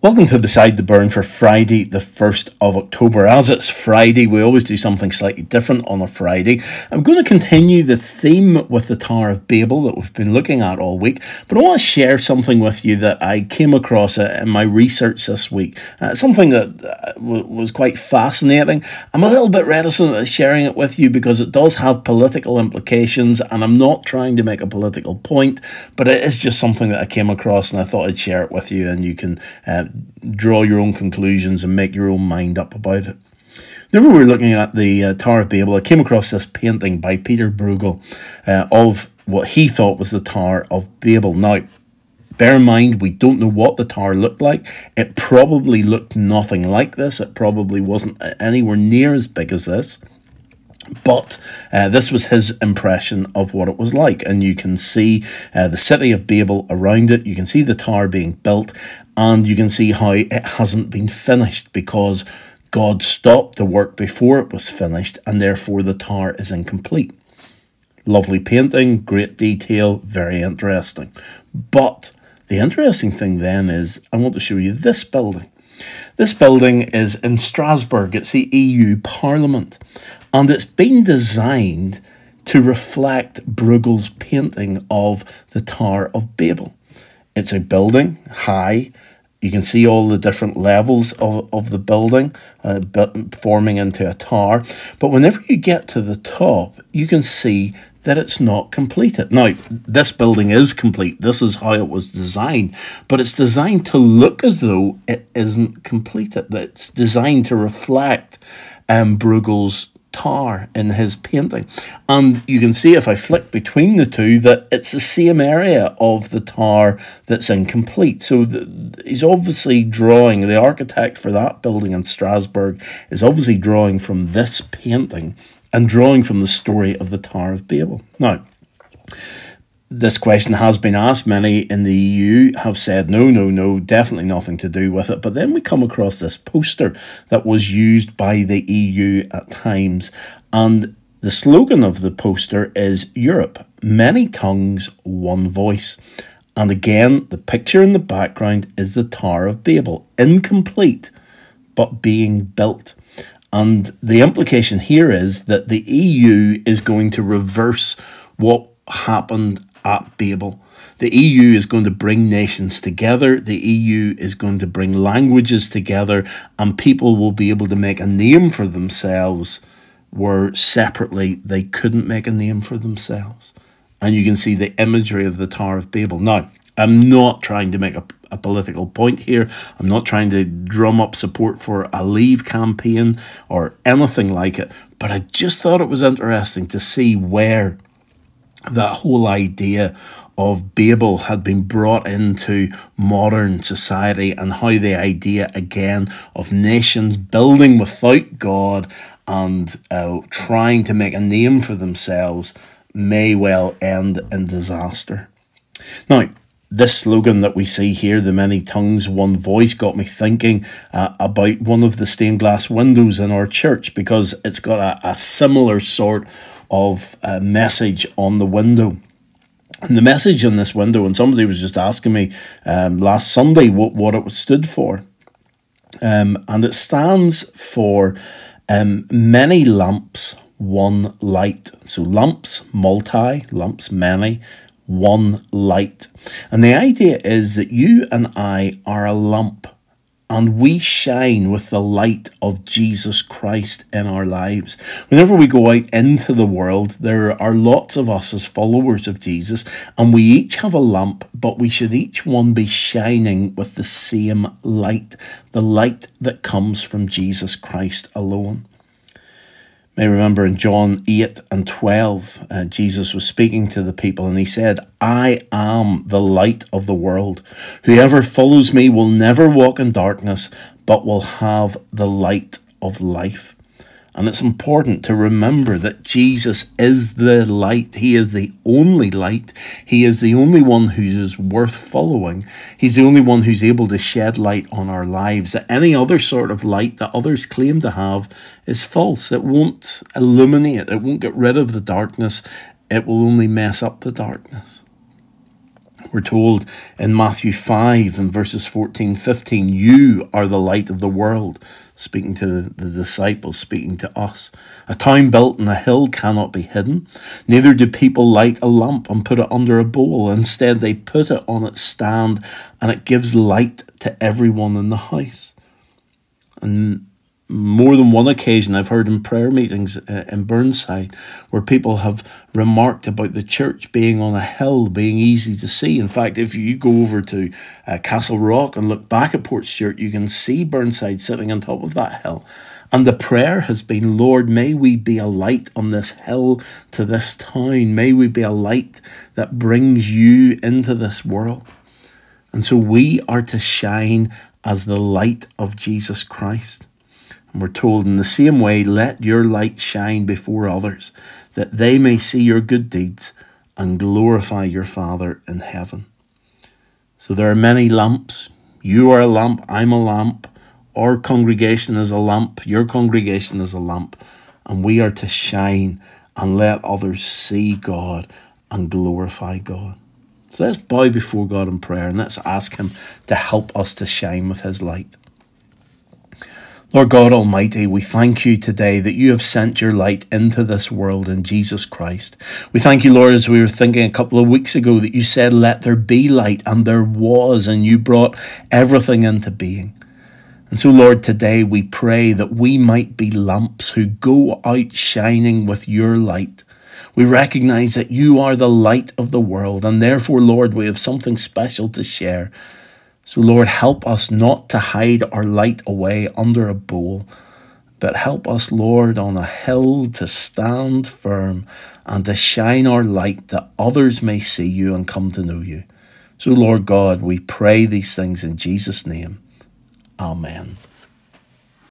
Welcome to Beside the Burn for Friday, the 1st of October. As it's Friday, we always do something slightly different on a Friday. I'm going to continue the theme with the Tower of Babel that we've been looking at all week, but I want to share something with you that I came across uh, in my research this week. Uh, something that uh, was quite fascinating. I'm a little bit reticent at sharing it with you because it does have political implications, and I'm not trying to make a political point, but it is just something that I came across and I thought I'd share it with you, and you can uh, draw your own conclusions and make your own mind up about it. Whenever we were looking at the uh, Tower of Babel, I came across this painting by Peter Bruegel uh, of what he thought was the Tower of Babel. Now, bear in mind, we don't know what the tower looked like. It probably looked nothing like this. It probably wasn't anywhere near as big as this. But uh, this was his impression of what it was like. And you can see uh, the city of Babel around it. You can see the tower being built. And you can see how it hasn't been finished because God stopped the work before it was finished. And therefore the tower is incomplete. Lovely painting, great detail, very interesting. But the interesting thing then is I want to show you this building. This building is in Strasbourg, it's the EU Parliament and it's been designed to reflect Bruegel's painting of the Tower of Babel. It's a building, high. You can see all the different levels of, of the building uh, forming into a tower. But whenever you get to the top, you can see that it's not completed. Now, this building is complete. This is how it was designed, but it's designed to look as though it isn't completed. It's designed to reflect um, Bruegel's tar in his painting. And you can see if I flick between the two that it's the same area of the tar that's incomplete. So the, he's obviously drawing, the architect for that building in Strasbourg is obviously drawing from this painting and drawing from the story of the Tower of Babel. Now, this question has been asked. Many in the EU have said no, no, no, definitely nothing to do with it. But then we come across this poster that was used by the EU at times. And the slogan of the poster is Europe, many tongues, one voice. And again, the picture in the background is the Tower of Babel, incomplete, but being built. And the implication here is that the EU is going to reverse what happened at Babel. The EU is going to bring nations together. The EU is going to bring languages together, and people will be able to make a name for themselves where separately they couldn't make a name for themselves. And you can see the imagery of the Tower of Babel. Now, I'm not trying to make a, a political point here. I'm not trying to drum up support for a leave campaign or anything like it. But I just thought it was interesting to see where that whole idea of Babel had been brought into modern society and how the idea again of nations building without God and uh, trying to make a name for themselves may well end in disaster. Now, this slogan that we see here, the many tongues, one voice, got me thinking uh, about one of the stained glass windows in our church because it's got a, a similar sort of a message on the window. And the message on this window, and somebody was just asking me um, last Sunday what, what it stood for. Um, and it stands for um, many lamps, one light. So lamps, multi, lamps, many, one light. And the idea is that you and I are a lamp and we shine with the light of Jesus Christ in our lives. Whenever we go out into the world, there are lots of us as followers of Jesus, and we each have a lamp, but we should each one be shining with the same light, the light that comes from Jesus Christ alone may remember in John 8 and 12, uh, Jesus was speaking to the people and he said, I am the light of the world. Whoever follows me will never walk in darkness, but will have the light of life. And it's important to remember that Jesus is the light. He is the only light. He is the only one who is worth following. He's the only one who's able to shed light on our lives. That any other sort of light that others claim to have is false. It won't illuminate, it won't get rid of the darkness, it will only mess up the darkness. We're told in Matthew 5 and verses 14 15, you are the light of the world, speaking to the disciples, speaking to us. A town built on a hill cannot be hidden. Neither do people light a lamp and put it under a bowl. Instead, they put it on its stand and it gives light to everyone in the house. And more than one occasion I've heard in prayer meetings uh, in Burnside where people have remarked about the church being on a hill, being easy to see. In fact, if you go over to uh, Castle Rock and look back at Port Portstewart, you can see Burnside sitting on top of that hill. And the prayer has been, Lord, may we be a light on this hill to this town. May we be a light that brings you into this world. And so we are to shine as the light of Jesus Christ. And we're told in the same way, let your light shine before others, that they may see your good deeds and glorify your Father in heaven. So there are many lamps. You are a lamp, I'm a lamp. Our congregation is a lamp, your congregation is a lamp, and we are to shine and let others see God and glorify God. So let's bow before God in prayer and let's ask Him to help us to shine with His light. Lord God Almighty, we thank you today that you have sent your light into this world in Jesus Christ. We thank you, Lord, as we were thinking a couple of weeks ago that you said, Let there be light, and there was, and you brought everything into being. And so, Lord, today we pray that we might be lamps who go out shining with your light. We recognize that you are the light of the world, and therefore, Lord, we have something special to share. So, Lord, help us not to hide our light away under a bowl, but help us, Lord, on a hill to stand firm and to shine our light that others may see you and come to know you. So, Lord God, we pray these things in Jesus' name. Amen.